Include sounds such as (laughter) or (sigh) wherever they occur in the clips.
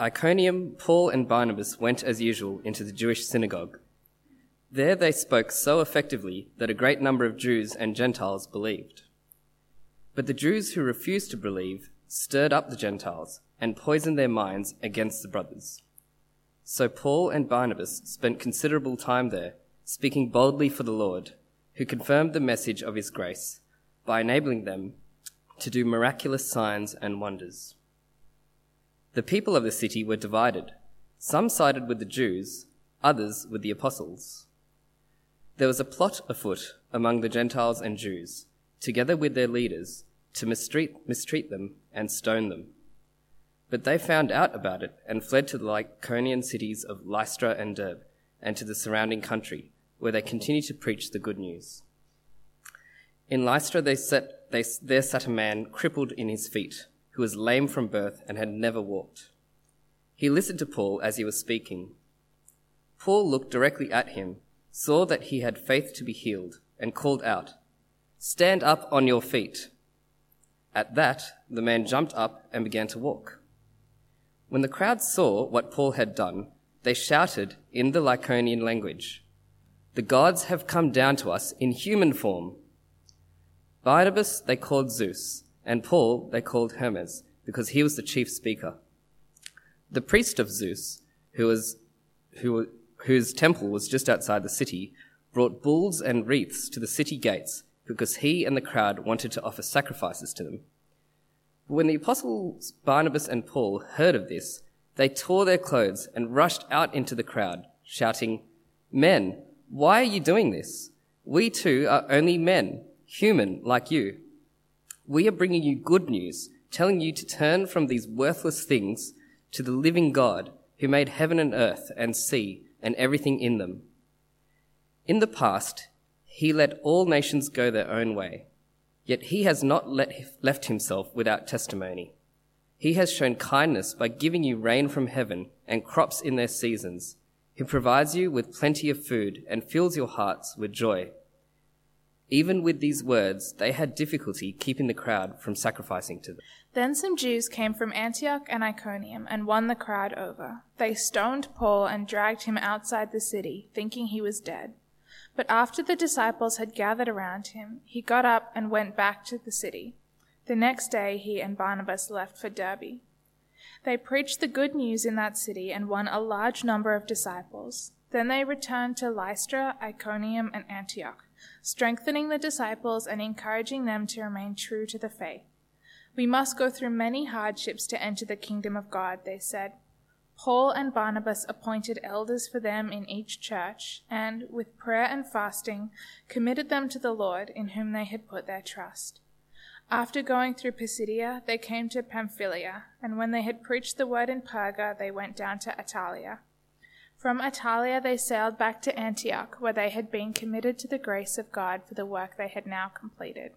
Iconium, Paul and Barnabas went as usual into the Jewish synagogue. There they spoke so effectively that a great number of Jews and Gentiles believed. But the Jews who refused to believe stirred up the Gentiles and poisoned their minds against the brothers. So Paul and Barnabas spent considerable time there, speaking boldly for the Lord, who confirmed the message of his grace by enabling them to do miraculous signs and wonders. The people of the city were divided. Some sided with the Jews, others with the apostles. There was a plot afoot among the Gentiles and Jews, together with their leaders, to mistreat, mistreat them and stone them. But they found out about it and fled to the Lycaonian cities of Lystra and Derbe and to the surrounding country, where they continued to preach the good news. In Lystra they set, they, there sat a man crippled in his feet who was lame from birth and had never walked. He listened to Paul as he was speaking. Paul looked directly at him, saw that he had faith to be healed, and called out, Stand up on your feet. At that, the man jumped up and began to walk. When the crowd saw what Paul had done, they shouted in the Lycaonian language, The gods have come down to us in human form. Barnabas they called Zeus, and Paul they called Hermes, because he was the chief speaker. The priest of Zeus, who was, who, whose temple was just outside the city, brought bulls and wreaths to the city gates because he and the crowd wanted to offer sacrifices to them. But when the apostles Barnabas and Paul heard of this, they tore their clothes and rushed out into the crowd, shouting, Men, why are you doing this? We too are only men, human like you. We are bringing you good news, telling you to turn from these worthless things to the living God who made heaven and earth and sea and everything in them. In the past, he let all nations go their own way, yet he has not let, left himself without testimony. He has shown kindness by giving you rain from heaven and crops in their seasons. He provides you with plenty of food and fills your hearts with joy. Even with these words, they had difficulty keeping the crowd from sacrificing to them. Then some Jews came from Antioch and Iconium and won the crowd over. They stoned Paul and dragged him outside the city, thinking he was dead. But after the disciples had gathered around him, he got up and went back to the city. The next day he and Barnabas left for Derbe. They preached the good news in that city and won a large number of disciples. Then they returned to Lystra, Iconium, and Antioch strengthening the disciples and encouraging them to remain true to the faith. We must go through many hardships to enter the kingdom of God, they said. Paul and Barnabas appointed elders for them in each church, and, with prayer and fasting, committed them to the Lord in whom they had put their trust. After going through Pisidia, they came to Pamphylia, and when they had preached the word in Perga, they went down to Attalia. From Attalia they sailed back to Antioch, where they had been committed to the grace of God for the work they had now completed.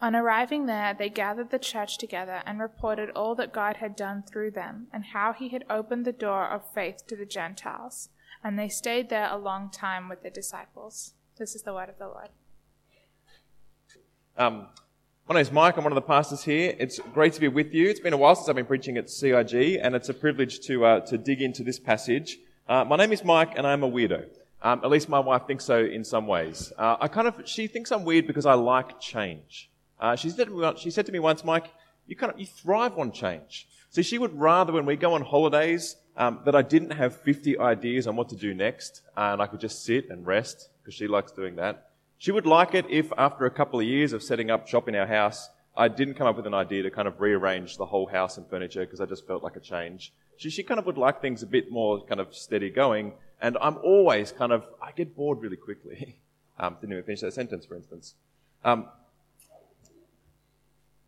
On arriving there, they gathered the church together and reported all that God had done through them and how he had opened the door of faith to the Gentiles. And they stayed there a long time with the disciples. This is the word of the Lord. Um, my name is Mike. I'm one of the pastors here. It's great to be with you. It's been a while since I've been preaching at CIG, and it's a privilege to, uh, to dig into this passage. Uh, my name is Mike, and I'm a weirdo. Um, at least my wife thinks so in some ways. Uh, I kind of, she thinks I'm weird because I like change. Uh, she, said she said to me once, Mike, you kind of, you thrive on change. See, she would rather when we go on holidays um, that I didn't have 50 ideas on what to do next, and I could just sit and rest because she likes doing that. She would like it if after a couple of years of setting up shop in our house, I didn't come up with an idea to kind of rearrange the whole house and furniture because I just felt like a change she, she kind of would like things a bit more kind of steady going. And I'm always kind of, I get bored really quickly. (laughs) Um, didn't even finish that sentence, for instance. Um,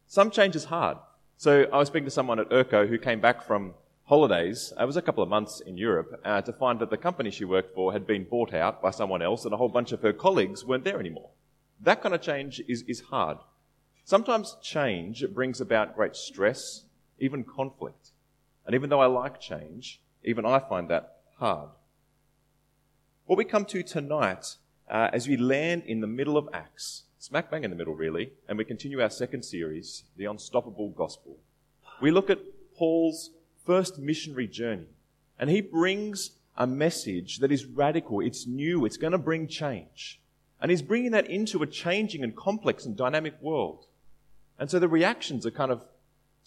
some change is hard. So I was speaking to someone at Erko who came back from holidays, it was a couple of months in Europe, uh, to find that the company she worked for had been bought out by someone else and a whole bunch of her colleagues weren't there anymore. That kind of change is, is hard. Sometimes change brings about great stress, even conflict. And even though I like change, even I find that hard. What we come to tonight, uh, as we land in the middle of Acts, smack bang in the middle, really, and we continue our second series, The Unstoppable Gospel. We look at Paul's first missionary journey, and he brings a message that is radical, it's new, it's going to bring change. And he's bringing that into a changing and complex and dynamic world. And so the reactions are kind of,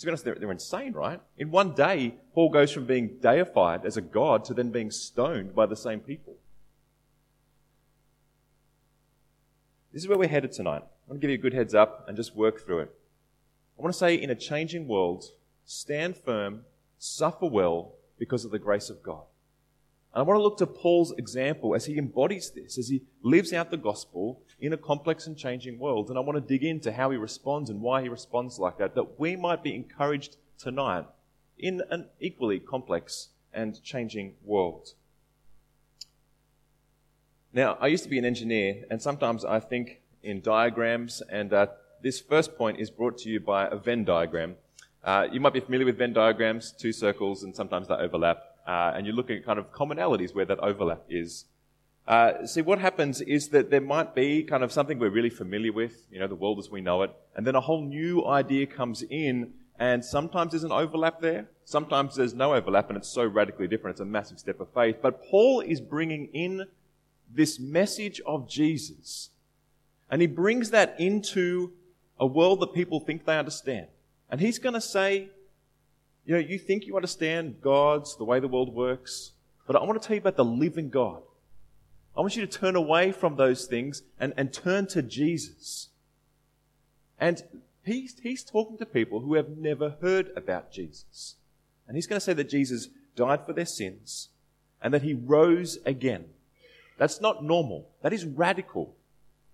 to be honest, they're, they're insane, right? In one day, Paul goes from being deified as a god to then being stoned by the same people. This is where we're headed tonight. I want to give you a good heads up and just work through it. I want to say, in a changing world, stand firm, suffer well because of the grace of God. And I want to look to Paul's example as he embodies this, as he lives out the gospel in a complex and changing world. And I want to dig into how he responds and why he responds like that, that we might be encouraged tonight in an equally complex and changing world. Now, I used to be an engineer, and sometimes I think in diagrams, and uh, this first point is brought to you by a Venn diagram. Uh, you might be familiar with Venn diagrams, two circles, and sometimes they overlap, uh, and you're looking at kind of commonalities where that overlap is. Uh, see, what happens is that there might be kind of something we're really familiar with, you know, the world as we know it, and then a whole new idea comes in, and sometimes there's an overlap there, sometimes there's no overlap, and it's so radically different, it's a massive step of faith. But Paul is bringing in this message of Jesus. And he brings that into a world that people think they understand. And he's going to say, you know, you think you understand God's, the way the world works, but I want to tell you about the living God. I want you to turn away from those things and, and turn to Jesus. And he's, he's talking to people who have never heard about Jesus. And he's going to say that Jesus died for their sins and that he rose again. That's not normal. That is radical.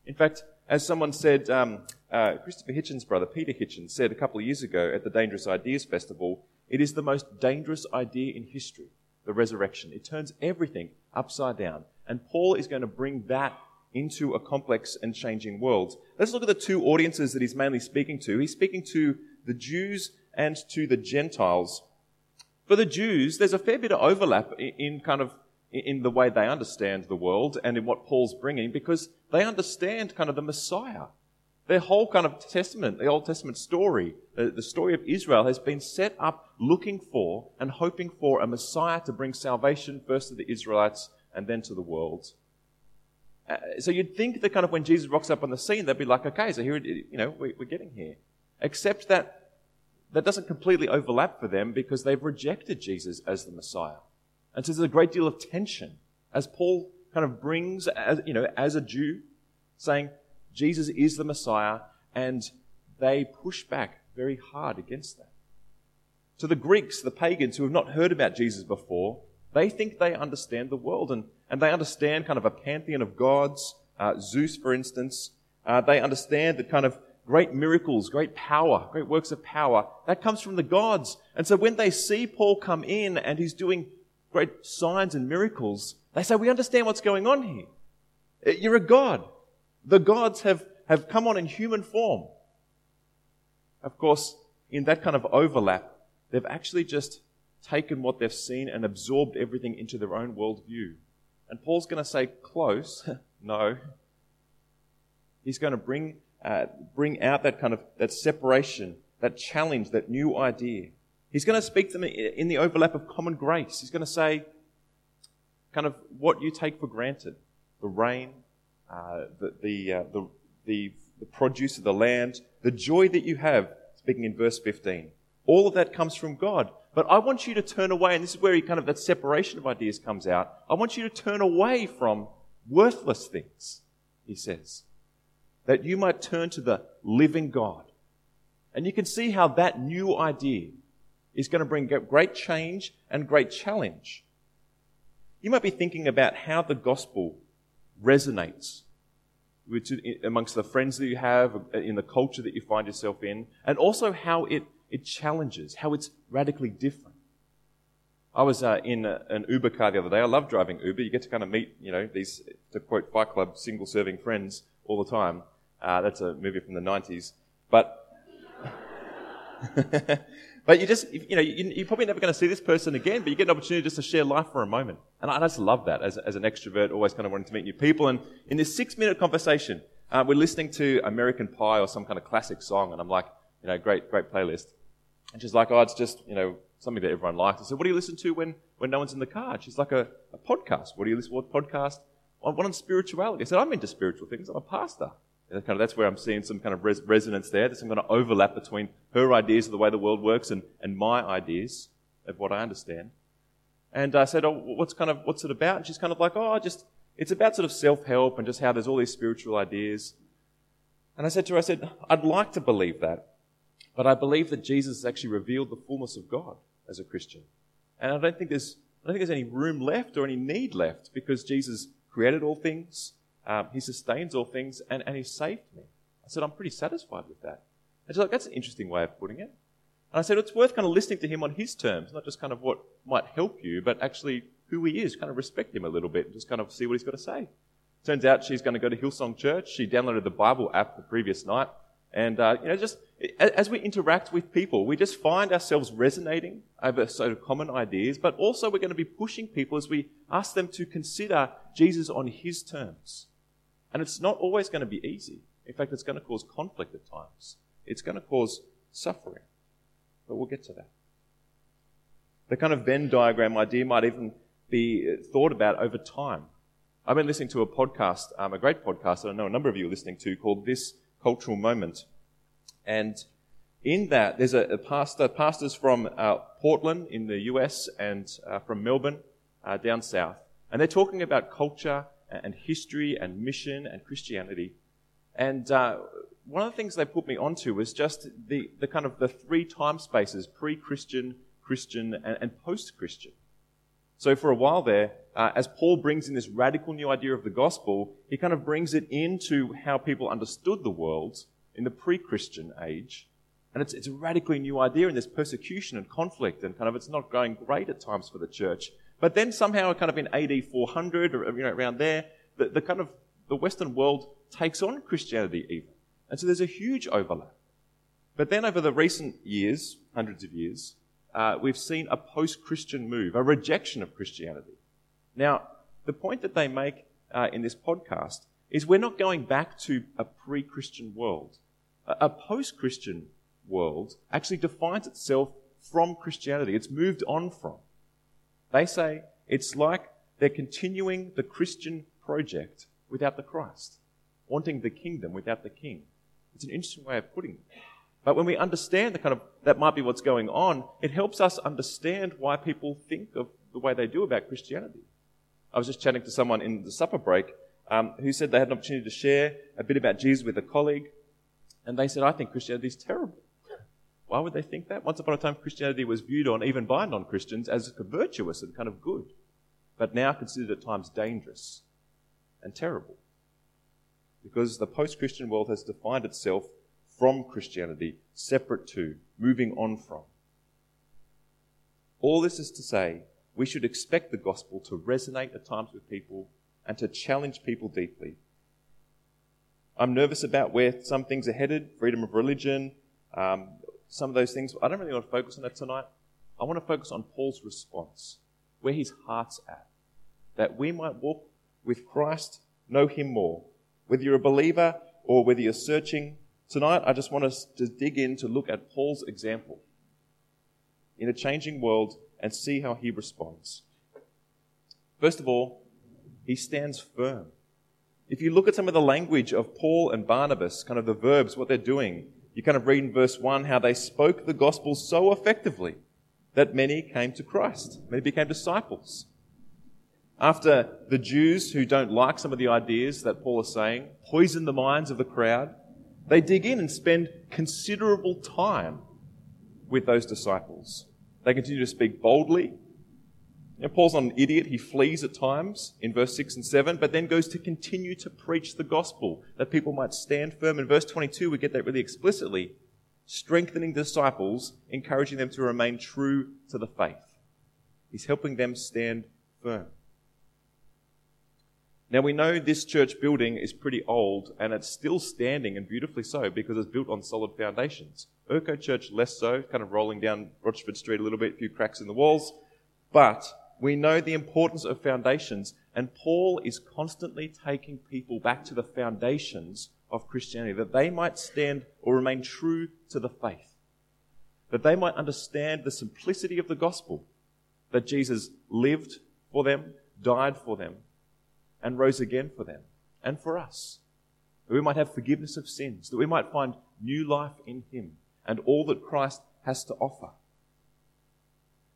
In fact, as someone said, um, uh, Christopher Hitchens' brother, Peter Hitchens, said a couple of years ago at the Dangerous Ideas Festival, it is the most dangerous idea in history, the resurrection. It turns everything upside down. And Paul is going to bring that into a complex and changing world. Let's look at the two audiences that he's mainly speaking to. He's speaking to the Jews and to the Gentiles. For the Jews, there's a fair bit of overlap in kind of in the way they understand the world and in what Paul's bringing because they understand kind of the Messiah. Their whole kind of Testament, the Old Testament story, uh, the story of Israel has been set up looking for and hoping for a Messiah to bring salvation first to the Israelites and then to the world. Uh, so you'd think that kind of when Jesus rocks up on the scene, they'd be like, okay, so here, you know, we're getting here. Except that that doesn't completely overlap for them because they've rejected Jesus as the Messiah. And so there's a great deal of tension as Paul kind of brings, as, you know, as a Jew, saying Jesus is the Messiah, and they push back very hard against that. To the Greeks, the pagans who have not heard about Jesus before, they think they understand the world and, and they understand kind of a pantheon of gods, uh, Zeus, for instance. Uh, they understand that kind of great miracles, great power, great works of power, that comes from the gods. And so when they see Paul come in and he's doing great signs and miracles, they say, We understand what's going on here. Uh, you're a God. The gods have, have come on in human form. Of course, in that kind of overlap, they've actually just taken what they've seen and absorbed everything into their own worldview. And Paul's going to say, Close. (laughs) no. He's going to bring, uh, bring out that kind of that separation, that challenge, that new idea. He's going to speak to them in the overlap of common grace. He's going to say, kind of what you take for granted the rain, uh, the, the, uh, the, the, the produce of the land, the joy that you have, speaking in verse 15. All of that comes from God. But I want you to turn away, and this is where he kind of that separation of ideas comes out. I want you to turn away from worthless things, he says, that you might turn to the living God. And you can see how that new idea is going to bring great change and great challenge. You might be thinking about how the gospel resonates amongst the friends that you have, uh, in the culture that you find yourself in, and also how it, it challenges, how it's radically different. I was uh, in a, an Uber car the other day. I love driving Uber. You get to kind of meet, you know, these, to quote Fight Club, single serving friends all the time. Uh, that's a movie from the 90s. But, (laughs) but you just, you know, you, are probably never going to see this person again, but you get an opportunity just to share life for a moment. And I just love that as, as an extrovert, always kind of wanting to meet new people. And in this six minute conversation, uh, we're listening to American Pie or some kind of classic song, and I'm like, you know, great, great playlist. And she's like, oh, it's just, you know, something that everyone likes. I said, what do you listen to when, when no one's in the car? And she's like, a, a podcast. What do you listen to? What podcast? One on spirituality. I said, I'm into spiritual things. I'm a pastor. And kind of, that's where I'm seeing some kind of res- resonance there. There's some kind of overlap between her ideas of the way the world works and, and my ideas of what I understand. And I said, oh, what's kind of, what's it about? And she's kind of like, oh, just, it's about sort of self-help and just how there's all these spiritual ideas. And I said to her, I said, I'd like to believe that, but I believe that Jesus actually revealed the fullness of God as a Christian. And I don't think there's, I don't think there's any room left or any need left because Jesus created all things, um, He sustains all things, and, and He saved me. I said, I'm pretty satisfied with that. And she's like, that's an interesting way of putting it. And I said, it's worth kind of listening to him on his terms, not just kind of what might help you, but actually who he is, kind of respect him a little bit and just kind of see what he's got to say. Turns out she's going to go to Hillsong Church. She downloaded the Bible app the previous night. And, uh, you know, just as we interact with people, we just find ourselves resonating over sort of common ideas, but also we're going to be pushing people as we ask them to consider Jesus on his terms. And it's not always going to be easy. In fact, it's going to cause conflict at times. It's going to cause suffering. But we'll get to that. The kind of Venn diagram idea might even be thought about over time. I've been listening to a podcast, um, a great podcast that I know a number of you are listening to called This Cultural Moment. And in that, there's a, a pastor, pastors from uh, Portland in the US and uh, from Melbourne uh, down south. And they're talking about culture and history and mission and Christianity. And uh, one of the things they put me onto was just the, the kind of the three time spaces pre-Christian, Christian, and, and post-Christian. So for a while there, uh, as Paul brings in this radical new idea of the gospel, he kind of brings it into how people understood the world in the pre-Christian age. And it's, it's a radically new idea in this persecution and conflict and kind of it's not going great at times for the church. But then somehow kind of in AD 400 or you know, around there, the, the kind of the Western world takes on Christianity even. And so there's a huge overlap. But then over the recent years, hundreds of years, uh, we've seen a post Christian move, a rejection of Christianity. Now, the point that they make uh, in this podcast is we're not going back to a pre Christian world. A, a post Christian world actually defines itself from Christianity, it's moved on from. They say it's like they're continuing the Christian project without the Christ, wanting the kingdom without the king. It's an interesting way of putting it. But when we understand the kind of, that might be what's going on, it helps us understand why people think of the way they do about Christianity. I was just chatting to someone in the supper break um, who said they had an opportunity to share a bit about Jesus with a colleague, and they said, I think Christianity is terrible. Why would they think that? Once upon a time, Christianity was viewed on, even by non Christians, as virtuous and kind of good, but now considered at times dangerous and terrible because the post Christian world has defined itself from Christianity, separate to, moving on from. All this is to say, we should expect the gospel to resonate at times with people and to challenge people deeply. I'm nervous about where some things are headed freedom of religion, um, some of those things. I don't really want to focus on that tonight. I want to focus on Paul's response, where his heart's at, that we might walk with Christ, know him more, whether you're a believer or whether you're searching, tonight I just want us to dig in to look at Paul's example in a changing world and see how he responds. First of all, he stands firm. If you look at some of the language of Paul and Barnabas, kind of the verbs, what they're doing, you kind of read in verse 1 how they spoke the gospel so effectively that many came to Christ. Many became disciples. After the Jews who don't like some of the ideas that Paul is saying poison the minds of the crowd, they dig in and spend considerable time with those disciples. They continue to speak boldly. Now, Paul's not an idiot. He flees at times in verse 6 and 7, but then goes to continue to preach the gospel that people might stand firm. In verse 22, we get that really explicitly strengthening disciples, encouraging them to remain true to the faith. He's helping them stand firm. Now we know this church building is pretty old and it's still standing and beautifully so because it's built on solid foundations. Erko Church less so, kind of rolling down Rochford Street a little bit, a few cracks in the walls. But we know the importance of foundations and Paul is constantly taking people back to the foundations of Christianity that they might stand or remain true to the faith. That they might understand the simplicity of the gospel. That Jesus lived for them, died for them, and rose again for them and for us. That we might have forgiveness of sins, that we might find new life in Him and all that Christ has to offer.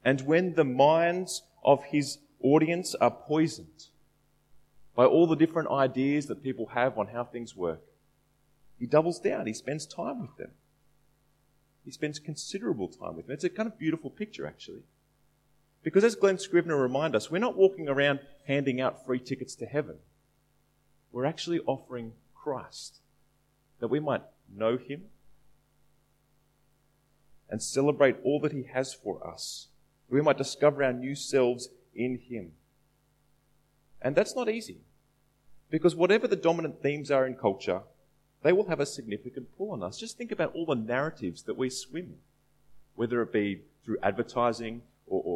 And when the minds of His audience are poisoned by all the different ideas that people have on how things work, He doubles down. He spends time with them. He spends considerable time with them. It's a kind of beautiful picture, actually. Because as Glen Scrivener reminded us, we're not walking around handing out free tickets to heaven. We're actually offering Christ that we might know him and celebrate all that he has for us. We might discover our new selves in him. And that's not easy. Because whatever the dominant themes are in culture, they will have a significant pull on us. Just think about all the narratives that we swim in, whether it be through advertising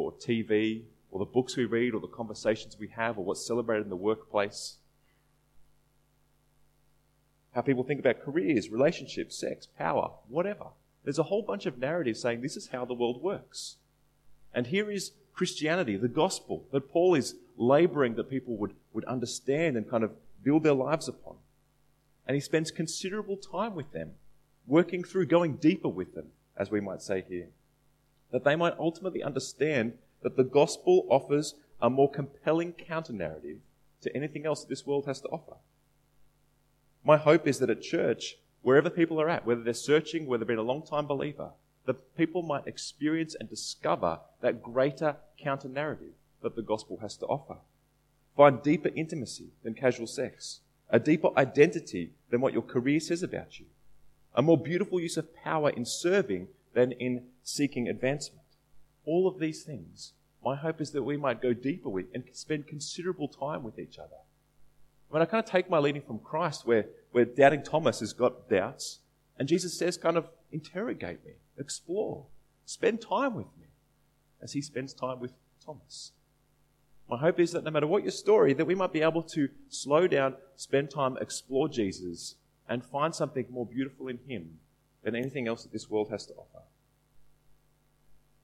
or, TV or the books we read or the conversations we have or what's celebrated in the workplace. How people think about careers, relationships, sex, power, whatever. There's a whole bunch of narratives saying this is how the world works. And here is Christianity, the gospel, that Paul is laboring that people would, would understand and kind of build their lives upon. And he spends considerable time with them, working through, going deeper with them, as we might say here that they might ultimately understand that the gospel offers a more compelling counter narrative to anything else that this world has to offer. My hope is that at church, wherever people are at, whether they're searching, whether they've been a long time believer, that people might experience and discover that greater counter narrative that the gospel has to offer. Find deeper intimacy than casual sex, a deeper identity than what your career says about you, a more beautiful use of power in serving than in seeking advancement. All of these things, my hope is that we might go deeper with and spend considerable time with each other. I mean, I kind of take my leading from Christ where, where doubting Thomas has got doubts, and Jesus says, kind of interrogate me, explore, spend time with me as he spends time with Thomas. My hope is that no matter what your story, that we might be able to slow down, spend time, explore Jesus, and find something more beautiful in him than anything else that this world has to offer.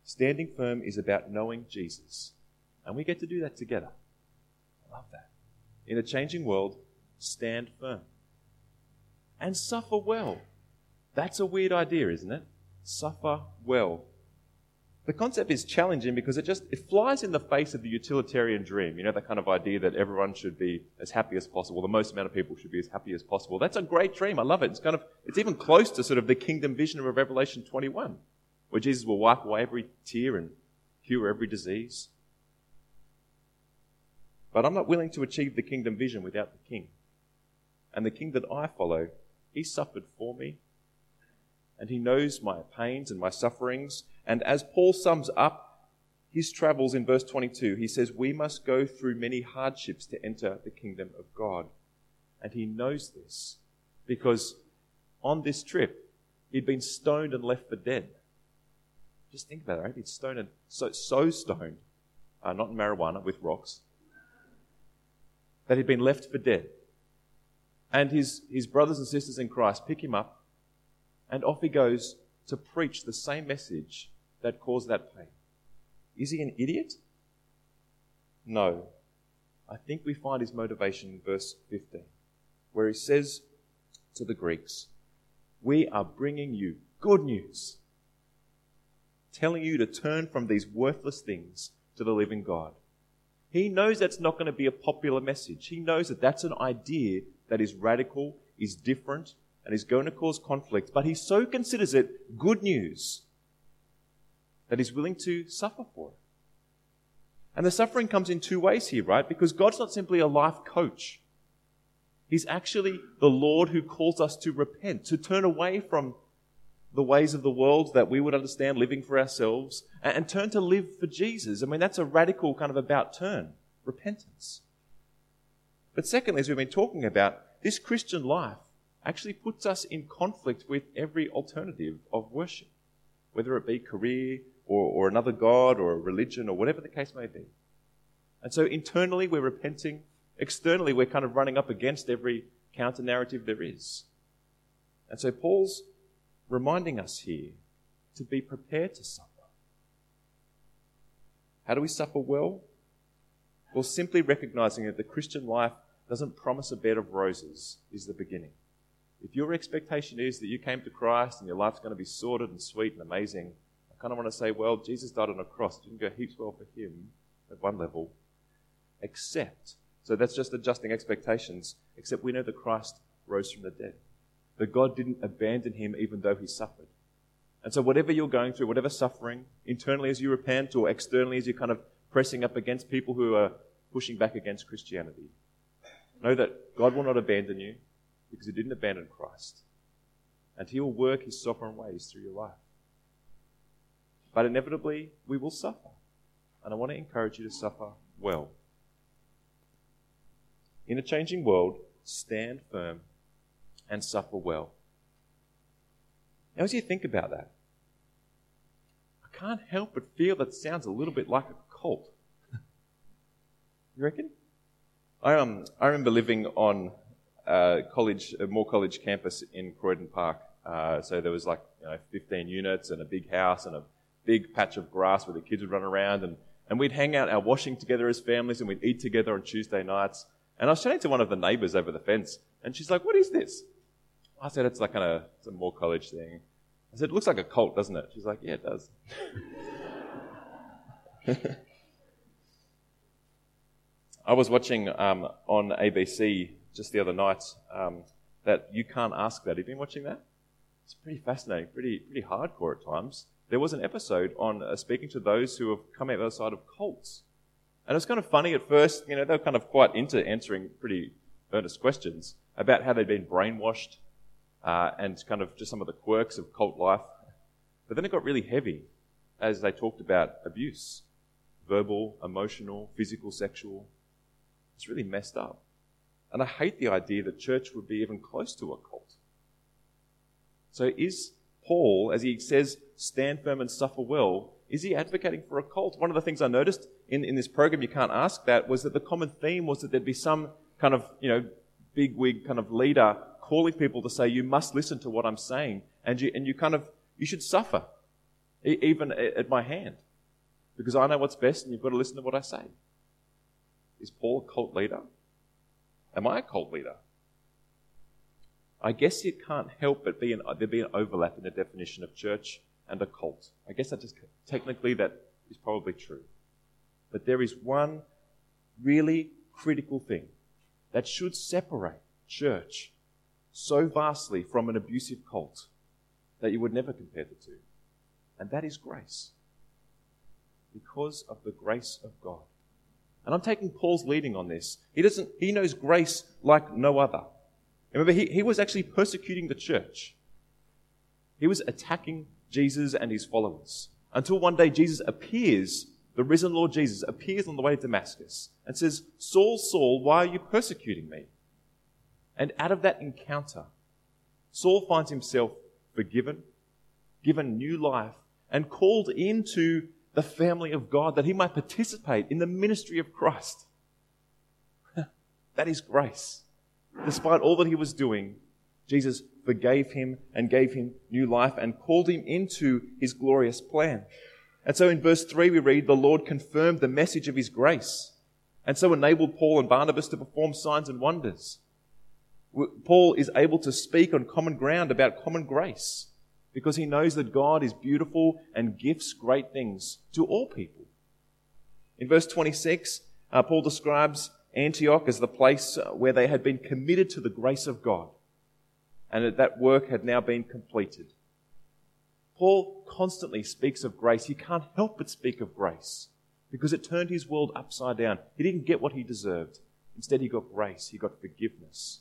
Standing firm is about knowing Jesus. And we get to do that together. I love that. In a changing world, stand firm. And suffer well. That's a weird idea, isn't it? Suffer well. The concept is challenging because it just it flies in the face of the utilitarian dream. You know, that kind of idea that everyone should be as happy as possible, the most amount of people should be as happy as possible. That's a great dream. I love it. It's kind of it's even close to sort of the kingdom vision of Revelation 21, where Jesus will wipe away every tear and cure every disease. But I'm not willing to achieve the kingdom vision without the king. And the king that I follow, he suffered for me. And he knows my pains and my sufferings and as Paul sums up his travels in verse 22, he says, We must go through many hardships to enter the kingdom of God. And he knows this because on this trip, he'd been stoned and left for dead. Just think about it, right? He'd stoned and so, so stoned, uh, not in marijuana, with rocks, that he'd been left for dead. And his, his brothers and sisters in Christ pick him up, and off he goes to preach the same message that caused that pain. Is he an idiot? No. I think we find his motivation in verse 15, where he says to the Greeks, We are bringing you good news, telling you to turn from these worthless things to the living God. He knows that's not going to be a popular message. He knows that that's an idea that is radical, is different, and is going to cause conflict, but he so considers it good news that he's willing to suffer for it. And the suffering comes in two ways here, right? Because God's not simply a life coach. He's actually the Lord who calls us to repent, to turn away from the ways of the world that we would understand, living for ourselves, and, and turn to live for Jesus. I mean, that's a radical kind of about turn, repentance. But secondly, as we've been talking about, this Christian life actually puts us in conflict with every alternative of worship, whether it be career or, or another God or a religion or whatever the case may be. And so internally we're repenting, externally we're kind of running up against every counter narrative there is. And so Paul's reminding us here to be prepared to suffer. How do we suffer well? Well, simply recognizing that the Christian life doesn't promise a bed of roses is the beginning. If your expectation is that you came to Christ and your life's going to be sorted and sweet and amazing, kind of want to say, well, Jesus died on a cross. Didn't go heaps well for him at one level. Except, so that's just adjusting expectations, except we know that Christ rose from the dead that God didn't abandon him even though he suffered. And so, whatever you're going through, whatever suffering, internally as you repent or externally as you're kind of pressing up against people who are pushing back against Christianity, know that God will not abandon you because he didn't abandon Christ. And he will work his sovereign ways through your life. But inevitably, we will suffer. And I want to encourage you to suffer well. In a changing world, stand firm and suffer well. Now, as you think about that, I can't help but feel that sounds a little bit like a cult. (laughs) you reckon? I, um, I remember living on a college, a Moore College campus in Croydon Park. Uh, so there was like you know, 15 units and a big house and a big patch of grass where the kids would run around. And, and we'd hang out our washing together as families and we'd eat together on Tuesday nights. And I was chatting to one of the neighbours over the fence and she's like, What is this? I said, it's like kind of it's a Moore College thing. I said, it looks like a cult, doesn't it? She's like, yeah, it does. (laughs) I was watching um, on ABC just the other night um, that You Can't Ask That. Have you been watching that? It's pretty fascinating, pretty, pretty hardcore at times. There was an episode on uh, speaking to those who have come out the other side of cults. And it was kind of funny at first, you know, they were kind of quite into answering pretty earnest questions about how they'd been brainwashed uh, and kind of just some of the quirks of cult life. But then it got really heavy as they talked about abuse verbal, emotional, physical, sexual. It's really messed up. And I hate the idea that church would be even close to a cult. So is Paul, as he says, stand firm and suffer well, is he advocating for a cult? One of the things I noticed in, in this program, you can't ask that, was that the common theme was that there'd be some kind of, you know, big wig kind of leader calling people to say, you must listen to what I'm saying, and you, and you kind of, you should suffer, even at my hand, because I know what's best, and you've got to listen to what I say. Is Paul a cult leader? Am I a cult leader? I guess it can't help but be an, there be an overlap in the definition of church and a cult. I guess that just technically that is probably true. But there is one really critical thing that should separate church so vastly from an abusive cult that you would never compare the two. And that is grace. Because of the grace of God. And I'm taking Paul's leading on this. He doesn't, he knows grace like no other. Remember, he, he was actually persecuting the church. He was attacking Jesus and his followers. Until one day Jesus appears, the risen Lord Jesus appears on the way to Damascus and says, Saul, Saul, why are you persecuting me? And out of that encounter, Saul finds himself forgiven, given new life, and called into the family of God that he might participate in the ministry of Christ. (laughs) that is grace. Despite all that he was doing, Jesus forgave him and gave him new life and called him into his glorious plan. And so in verse 3 we read, the Lord confirmed the message of his grace and so enabled Paul and Barnabas to perform signs and wonders. Paul is able to speak on common ground about common grace because he knows that God is beautiful and gifts great things to all people. In verse 26, uh, Paul describes Antioch as the place uh, where they had been committed to the grace of God and that that work had now been completed. Paul constantly speaks of grace. He can't help but speak of grace because it turned his world upside down. He didn't get what he deserved. Instead, he got grace, he got forgiveness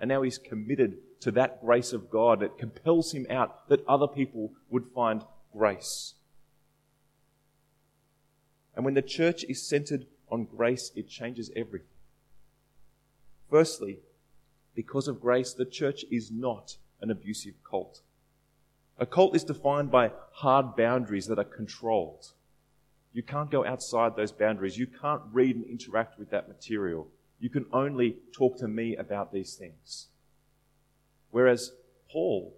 and now he's committed to that grace of God. It compels him out that other people would find grace. And when the church is centered on grace, it changes everything. Firstly, because of grace, the church is not an abusive cult. A cult is defined by hard boundaries that are controlled. You can't go outside those boundaries. You can't read and interact with that material. You can only talk to me about these things. Whereas Paul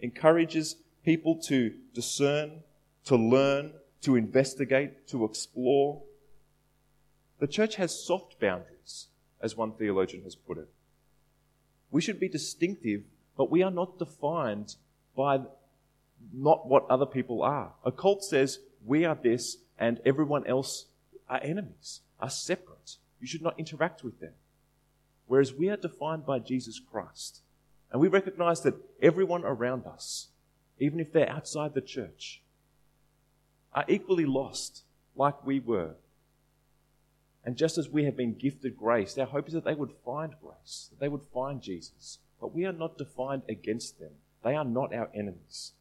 encourages people to discern, to learn, to investigate, to explore. The church has soft boundaries, as one theologian has put it. We should be distinctive, but we are not defined by not what other people are. A cult says we are this and everyone else are enemies, are separate. You should not interact with them. Whereas we are defined by Jesus Christ. And we recognize that everyone around us, even if they're outside the church, are equally lost like we were. And just as we have been gifted grace, our hope is that they would find grace, that they would find Jesus. But we are not defined against them. They are not our enemies.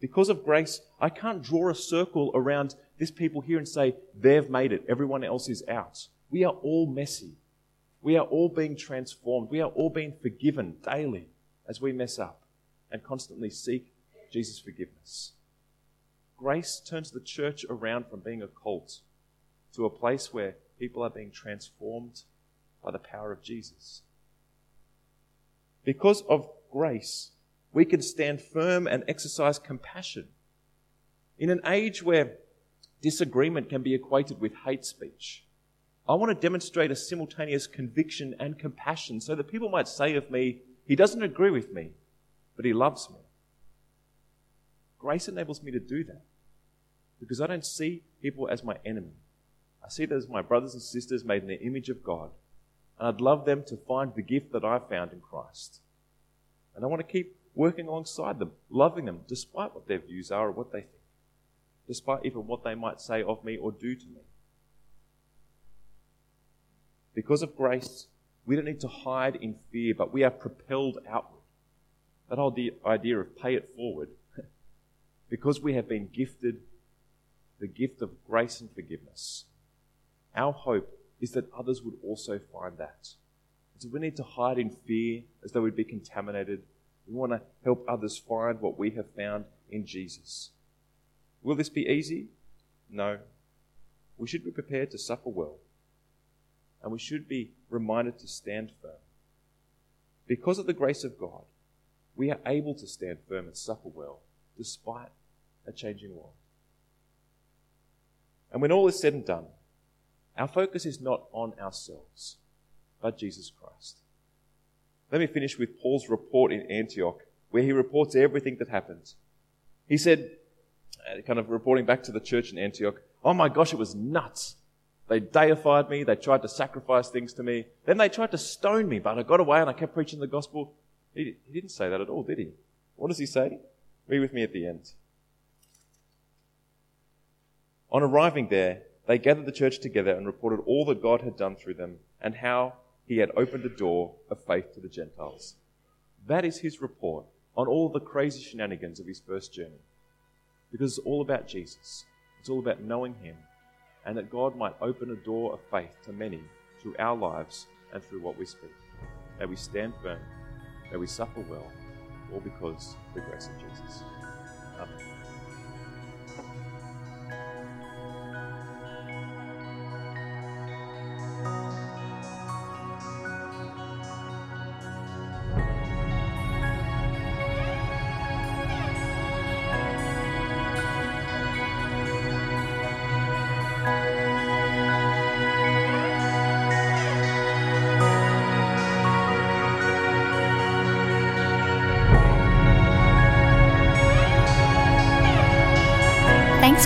Because of grace, I can't draw a circle around this people here and say, they've made it, everyone else is out. We are all messy. We are all being transformed. We are all being forgiven daily as we mess up and constantly seek Jesus' forgiveness. Grace turns the church around from being a cult to a place where people are being transformed by the power of Jesus. Because of grace, we can stand firm and exercise compassion. In an age where disagreement can be equated with hate speech, I want to demonstrate a simultaneous conviction and compassion so that people might say of me, he doesn't agree with me, but he loves me. Grace enables me to do that because I don't see people as my enemy. I see those my brothers and sisters made in the image of God. And I'd love them to find the gift that I found in Christ. And I want to keep working alongside them, loving them, despite what their views are or what they think, despite even what they might say of me or do to me. Because of grace, we don't need to hide in fear, but we are propelled outward. That whole idea of pay it forward. (laughs) because we have been gifted the gift of grace and forgiveness, our hope is that others would also find that. So we need to hide in fear as though we'd be contaminated. We want to help others find what we have found in Jesus. Will this be easy? No. We should be prepared to suffer well. And we should be reminded to stand firm. Because of the grace of God, we are able to stand firm and suffer well despite a changing world. And when all is said and done, our focus is not on ourselves but Jesus Christ. Let me finish with Paul's report in Antioch, where he reports everything that happened. He said, uh, kind of reporting back to the church in Antioch, oh my gosh, it was nuts. They deified me, they tried to sacrifice things to me, then they tried to stone me, but I got away and I kept preaching the gospel. He, he didn't say that at all, did he? What does he say? Read with me at the end. On arriving there, they gathered the church together and reported all that God had done through them and how he had opened a door of faith to the Gentiles. That is his report on all the crazy shenanigans of his first journey. Because it's all about Jesus. It's all about knowing him and that God might open a door of faith to many through our lives and through what we speak. May we stand firm, may we suffer well, all because of the grace of Jesus. Amen.